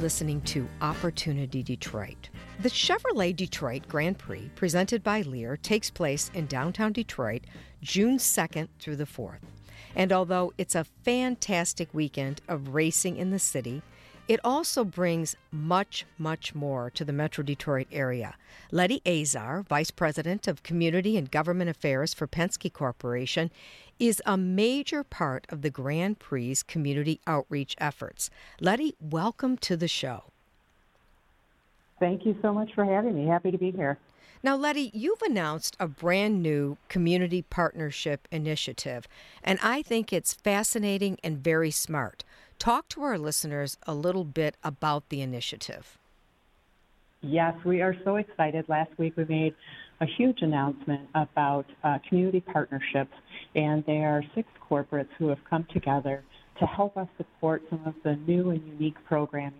listening to Opportunity Detroit. The Chevrolet Detroit Grand Prix, presented by Lear, takes place in downtown Detroit June 2nd through the 4th. And although it's a fantastic weekend of racing in the city, it also brings much, much more to the Metro Detroit area. Letty Azar, Vice President of Community and Government Affairs for Penske Corporation, is a major part of the Grand Prix's community outreach efforts. Letty, welcome to the show. Thank you so much for having me. Happy to be here. Now, Letty, you've announced a brand new community partnership initiative, and I think it's fascinating and very smart. Talk to our listeners a little bit about the initiative. Yes, we are so excited. Last week we made a huge announcement about uh, community partnerships, and there are six corporates who have come together to help us support some of the new and unique programming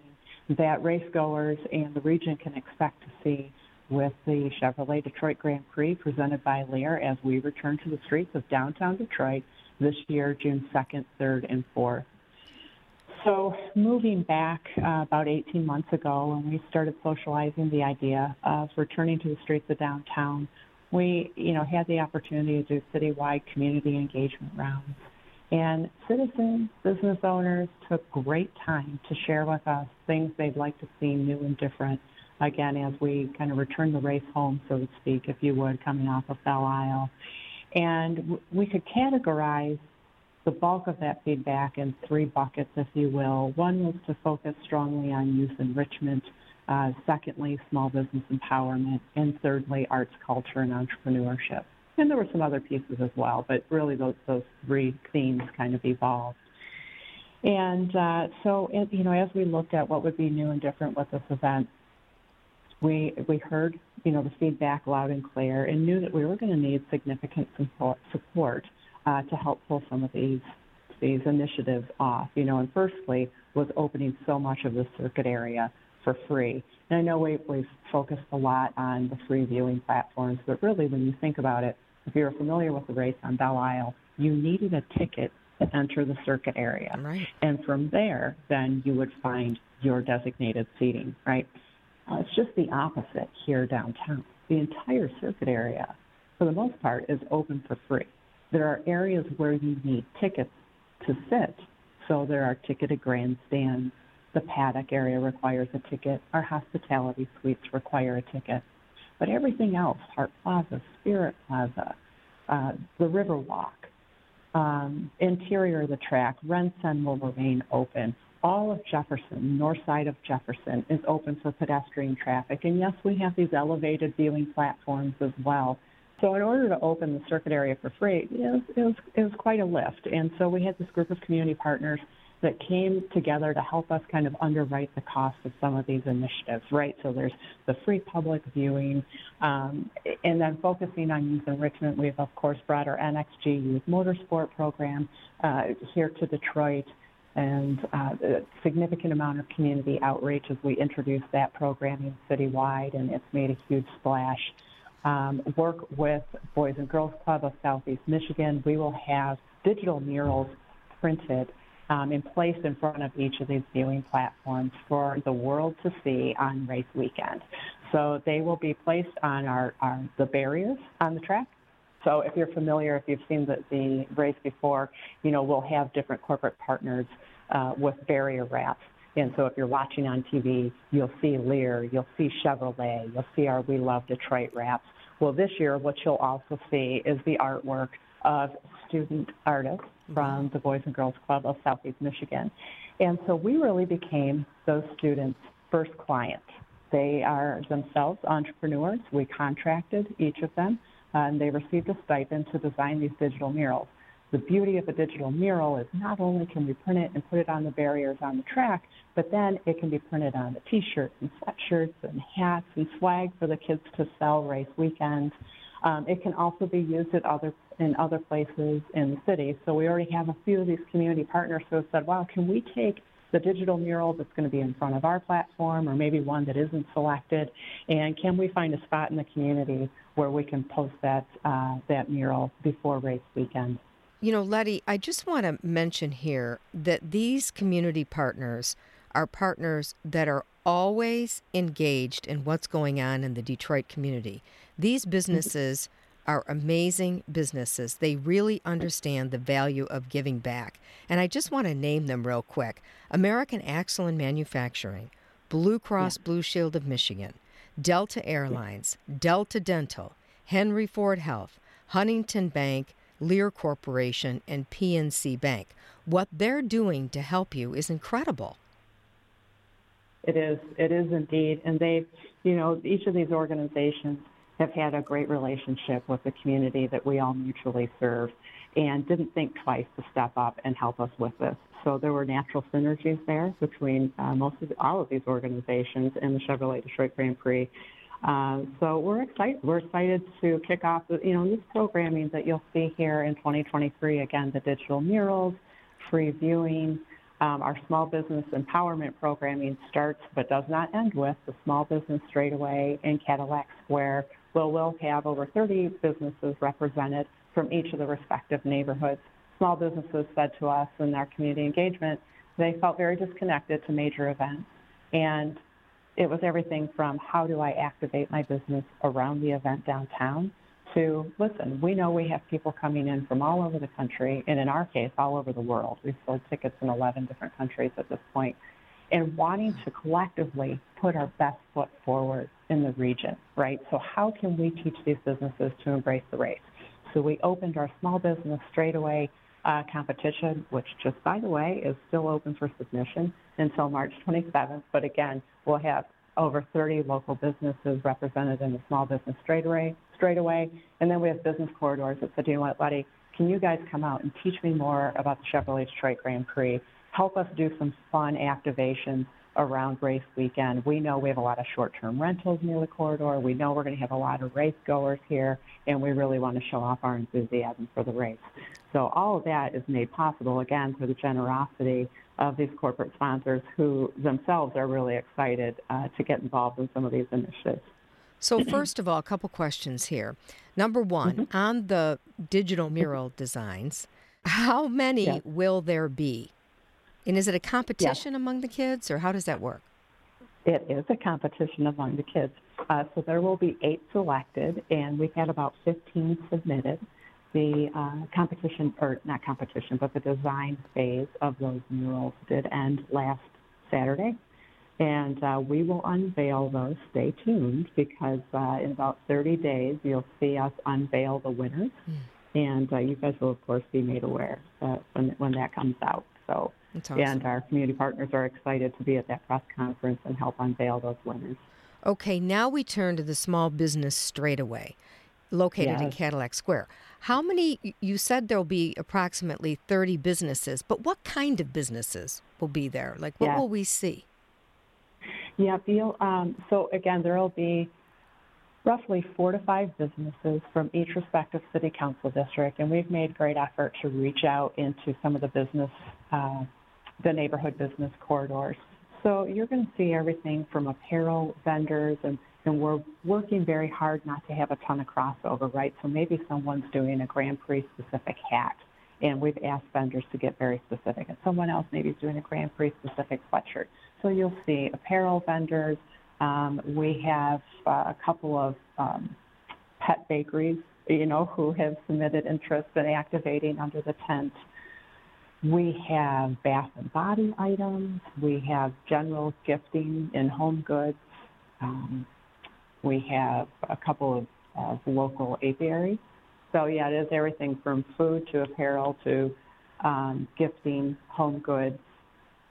that racegoers and the region can expect to see with the Chevrolet Detroit Grand Prix presented by Lear as we return to the streets of downtown Detroit this year, June 2nd, 3rd, and 4th. So, moving back uh, about 18 months ago, when we started socializing the idea of returning to the streets of downtown, we, you know, had the opportunity to do citywide community engagement rounds. And citizens, business owners took great time to share with us things they'd like to see new and different. Again, as we kind of return the race home, so to speak, if you would, coming off of Belle Isle. And we could categorize the bulk of that feedback in three buckets, if you will. One was to focus strongly on youth enrichment. Uh, secondly, small business empowerment. And thirdly, arts, culture, and entrepreneurship. And there were some other pieces as well, but really those, those three themes kind of evolved. And uh, so, you know, as we looked at what would be new and different with this event, we we heard, you know, the feedback loud and clear, and knew that we were going to need significant support, support uh, to help pull some of these these initiatives off. You know, and firstly was opening so much of the circuit area for free. And I know we, we've focused a lot on the free viewing platforms, but really when you think about it, if you're familiar with the race on Belle Isle, you needed a ticket to enter the circuit area. Right. And from there, then you would find your designated seating, right? Uh, it's just the opposite here downtown. The entire circuit area, for the most part, is open for free. There are areas where you need tickets to sit. So there are ticketed grandstands. The paddock area requires a ticket. Our hospitality suites require a ticket. But everything else, Hart Plaza, Spirit Plaza, uh, the Riverwalk, um, interior of the track, RenCen will remain open. All of Jefferson, north side of Jefferson, is open for pedestrian traffic. And yes, we have these elevated viewing platforms as well so in order to open the circuit area for free, it was, it was, it was quite a lift. And so we had this group of community partners that came together to help us kind of underwrite the cost of some of these initiatives, right? So there's the free public viewing, um, and then focusing on youth enrichment. We've, of course, brought our NXG Youth Motorsport program uh, here to Detroit and uh, a significant amount of community outreach as we introduced that programming citywide, and it's made a huge splash um, work with Boys and Girls Club of Southeast Michigan. We will have digital murals printed um, and placed in front of each of these viewing platforms for the world to see on race weekend. So they will be placed on our, our the barriers on the track. So if you're familiar, if you've seen the, the race before, you know we'll have different corporate partners uh, with barrier wraps. And so if you're watching on TV, you'll see Lear, you'll see Chevrolet, you'll see our We Love Detroit wraps. Well, this year, what you'll also see is the artwork of student artists from the Boys and Girls Club of Southeast Michigan. And so we really became those students' first client. They are themselves entrepreneurs. We contracted each of them, uh, and they received a stipend to design these digital murals. The beauty of a digital mural is not only can we print it and put it on the barriers on the track, but then it can be printed on the t-shirts and sweatshirts and hats and swag for the kids to sell race weekends. Um, it can also be used at other in other places in the city. So we already have a few of these community partners who have said, "Wow, can we take the digital mural that's going to be in front of our platform, or maybe one that isn't selected, and can we find a spot in the community where we can post that uh, that mural before race weekend?" You know, Letty, I just want to mention here that these community partners are partners that are always engaged in what's going on in the Detroit community. These businesses are amazing businesses. They really understand the value of giving back. And I just want to name them real quick American Axle and Manufacturing, Blue Cross yeah. Blue Shield of Michigan, Delta Airlines, Delta Dental, Henry Ford Health, Huntington Bank, Lear Corporation, and PNC Bank. What they're doing to help you is incredible. It is. It is indeed. And they've, you know, each of these organizations have had a great relationship with the community that we all mutually serve and didn't think twice to step up and help us with this. So there were natural synergies there between uh, most of the, all of these organizations and the Chevrolet Detroit Grand Prix. Uh, so we're excited. We're excited to kick off, you know, this programming that you'll see here in 2023. Again, the digital murals, free viewing, um, our small business empowerment programming starts but does not end with the small business straightaway in Cadillac Square. Well, we'll have over 30 businesses represented from each of the respective neighborhoods. Small businesses said to us in their community engagement they felt very disconnected to major events. And it was everything from how do I activate my business around the event downtown to listen, we know we have people coming in from all over the country, and in our case, all over the world. We've sold tickets in 11 different countries at this point, and wanting to collectively put our best foot forward in the region, right? So, how can we teach these businesses to embrace the race? So, we opened our small business straightaway uh, competition, which, just by the way, is still open for submission until March 27th. But again, we'll have over 30 local businesses represented in the small business straightaway straight away. And then we have business corridors that said, you know what, Letty, can you guys come out and teach me more about the Chevrolet Detroit Grand Prix? Help us do some fun activations around race weekend. We know we have a lot of short-term rentals near the corridor. We know we're going to have a lot of race goers here, and we really want to show off our enthusiasm for the race. So all of that is made possible, again, through the generosity of these corporate sponsors who themselves are really excited uh, to get involved in some of these initiatives. So, first of all, a couple questions here. Number one, mm-hmm. on the digital mural designs, how many will there be? And is it a competition yes. among the kids, or how does that work? It is a competition among the kids. Uh, so there will be eight selected, and we've had about 15 submitted. The uh, competition, or not competition, but the design phase of those murals did end last Saturday. And uh, we will unveil those. Stay tuned because uh, in about 30 days, you'll see us unveil the winners. Mm. And uh, you guys will, of course, be made aware uh, when, when that comes out. So, awesome. and our community partners are excited to be at that press conference and help unveil those winners. Okay, now we turn to the small business straightaway located yes. in Cadillac Square. How many, you said there'll be approximately 30 businesses, but what kind of businesses will be there? Like, what yes. will we see? Yeah, Bill. Um, so again, there will be roughly four to five businesses from each respective city council district, and we've made great effort to reach out into some of the business, uh, the neighborhood business corridors. So you're going to see everything from apparel vendors, and, and we're working very hard not to have a ton of crossover, right? So maybe someone's doing a Grand Prix specific hat, and we've asked vendors to get very specific, and someone else maybe is doing a Grand Prix specific sweatshirt. So you'll see apparel vendors. Um, we have uh, a couple of um, pet bakeries, you know, who have submitted interest in activating under the tent. We have bath and body items. We have general gifting in home goods. Um, we have a couple of, of local apiaries. So yeah, it is everything from food to apparel to um, gifting, home goods,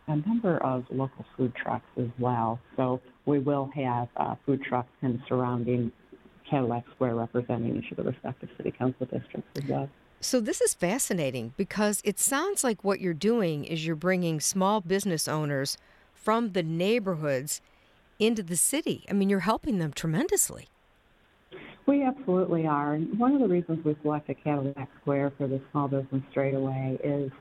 a number of local food trucks as well. So we will have uh, food trucks of surrounding Cadillac Square representing each of the respective city council districts as well. So this is fascinating because it sounds like what you're doing is you're bringing small business owners from the neighborhoods into the city. I mean, you're helping them tremendously. We absolutely are. And one of the reasons we selected Cadillac Square for the small business straightaway is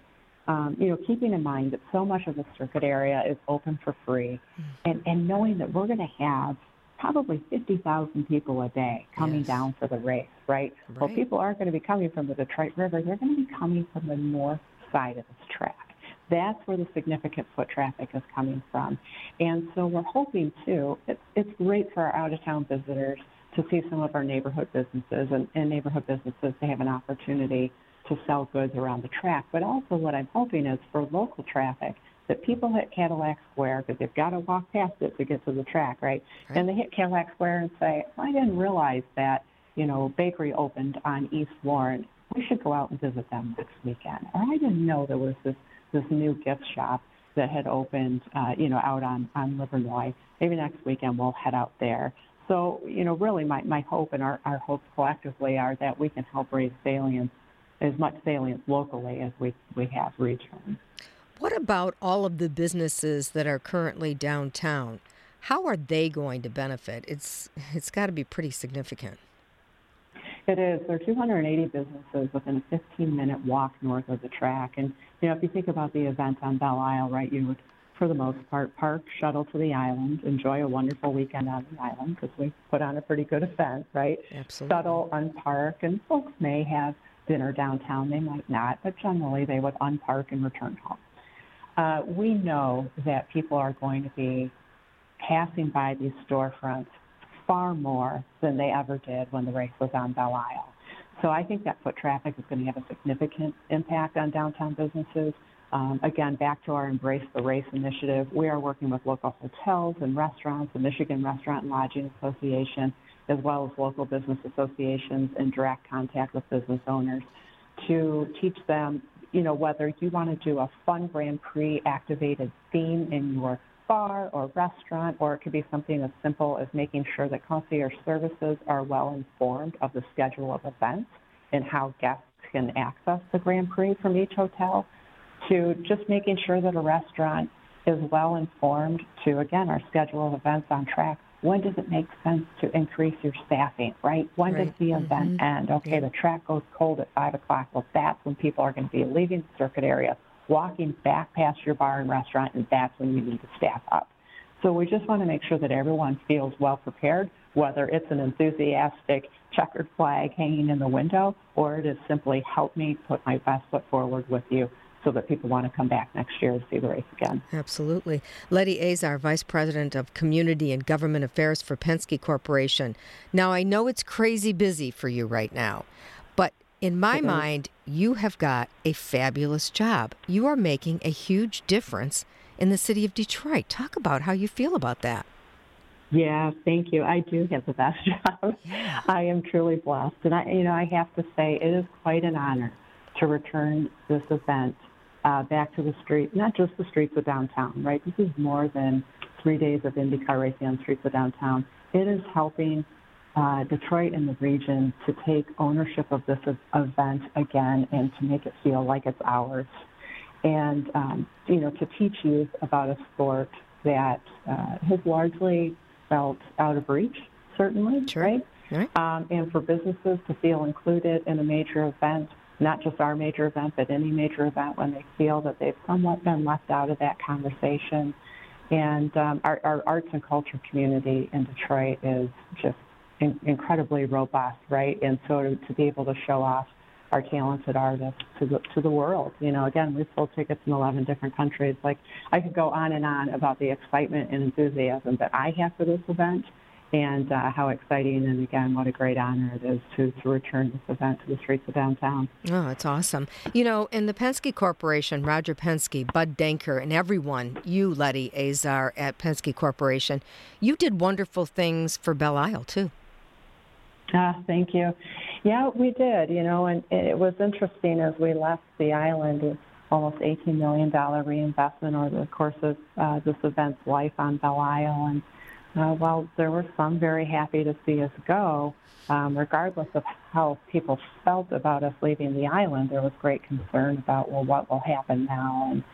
um, you know, keeping in mind that so much of the circuit area is open for free, mm. and, and knowing that we're going to have probably 50,000 people a day coming yes. down for the race, right? right? Well, people aren't going to be coming from the Detroit River. They're going to be coming from the north side of this track. That's where the significant foot traffic is coming from. And so we're hoping too, it's, it's great for our out of town visitors to see some of our neighborhood businesses and, and neighborhood businesses to have an opportunity to sell goods around the track. But also what I'm hoping is for local traffic, that people hit Cadillac Square because they've got to walk past it to get to the track, right? right? And they hit Cadillac Square and say, I didn't realize that, you know, bakery opened on East Warren. We should go out and visit them next weekend. Or I didn't know there was this this new gift shop that had opened, uh, you know, out on on Livernois. Maybe next weekend we'll head out there. So, you know, really my, my hope and our, our hopes collectively are that we can help raise salience, as much salience locally as we, we have regionally. What about all of the businesses that are currently downtown? How are they going to benefit? It's it's got to be pretty significant. It is. There are 280 businesses within a 15 minute walk north of the track. And, you know, if you think about the event on Belle Isle, right, you would, for the most part, park, shuttle to the island, enjoy a wonderful weekend on the island because we put on a pretty good event, right? Absolutely. Shuttle, unpark, and folks may have dinner downtown, they might not, but generally they would unpark and return home. Uh, we know that people are going to be passing by these storefronts far more than they ever did when the race was on Belle Isle. So I think that foot traffic is going to have a significant impact on downtown businesses. Um, again, back to our Embrace the Race initiative, we are working with local hotels and restaurants, the Michigan Restaurant and Lodging Association, as well as local business associations in direct contact with business owners to teach them, you know, whether you want to do a fun Grand Prix activated theme in your bar or restaurant, or it could be something as simple as making sure that concierge services are well informed of the schedule of events and how guests can access the Grand Prix from each hotel, to just making sure that a restaurant is well informed to, again, our schedule of events on track. When does it make sense to increase your staffing, right? When right. does the mm-hmm. event end? Okay, the track goes cold at 5 o'clock. Well, that's when people are going to be leaving the circuit area walking back past your bar and restaurant, and that's when you need to staff up. So we just want to make sure that everyone feels well prepared, whether it's an enthusiastic checkered flag hanging in the window or it is simply help me put my best foot forward with you so that people want to come back next year to see the race again. Absolutely. Letty Azar, Vice President of Community and Government Affairs for Penske Corporation. Now, I know it's crazy busy for you right now, but in my mind, you have got a fabulous job. You are making a huge difference in the city of Detroit. Talk about how you feel about that. Yeah, thank you. I do have the best job. Yeah. I am truly blessed, and I, you know, I have to say it is quite an honor to return this event uh, back to the street, not just the streets of downtown. Right, this is more than three days of IndyCar racing on the streets of downtown. It is helping uh, Detroit and the region to take ownership of this event again and to make it feel like it's ours. And, um, you know, to teach youth about a sport that uh, has largely felt out of reach, certainly, sure. right? right. Um, and for businesses to feel included in a major event, not just our major event, but any major event when they feel that they've somewhat been left out of that conversation. And um, our, our arts and culture community in Detroit is just in, incredibly robust, right? And so to, to be able to show off our talented artists to the to the world. You know, again, we sold tickets in 11 different countries. Like I could go on and on about the excitement and enthusiasm that I have for this event, and uh, how exciting and again, what a great honor it is to to return this event to the streets of downtown. Oh, it's awesome. You know, in the Penske Corporation, Roger Penske, Bud Denker, and everyone, you, Letty Azar at Penske Corporation, you did wonderful things for Belle Isle too. Ah, thank you. Yeah, we did, you know, and it was interesting as we left the island, with almost $18 million reinvestment over the course of uh, this event's life on Belle Isle. And uh, while there were some very happy to see us go, um, regardless of how people felt about us leaving the island, there was great concern about, well, what will happen now? And,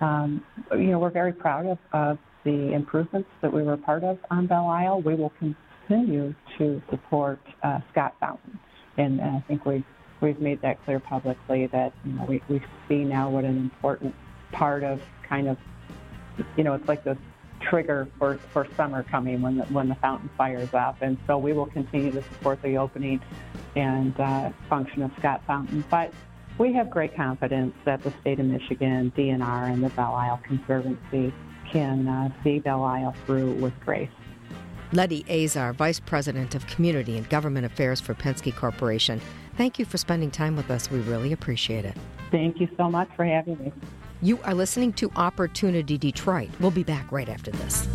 um, you know, we're very proud of, of the improvements that we were part of on Belle Isle. We will continue to support uh, Scott Fountain. And I think we've, we've made that clear publicly that you know, we, we see now what an important part of kind of, you know, it's like this trigger for, for summer coming when the, when the fountain fires up. And so we will continue to support the opening and uh, function of Scott Fountain. But We have great confidence that the state of Michigan, DNR, and the Belle Isle Conservancy can uh, see Belle Isle through with grace. Letty Azar, Vice President of Community and Government Affairs for Penske Corporation. Thank you for spending time with us. We really appreciate it. Thank you so much for having me. You are listening to Opportunity Detroit. We'll be back right after this.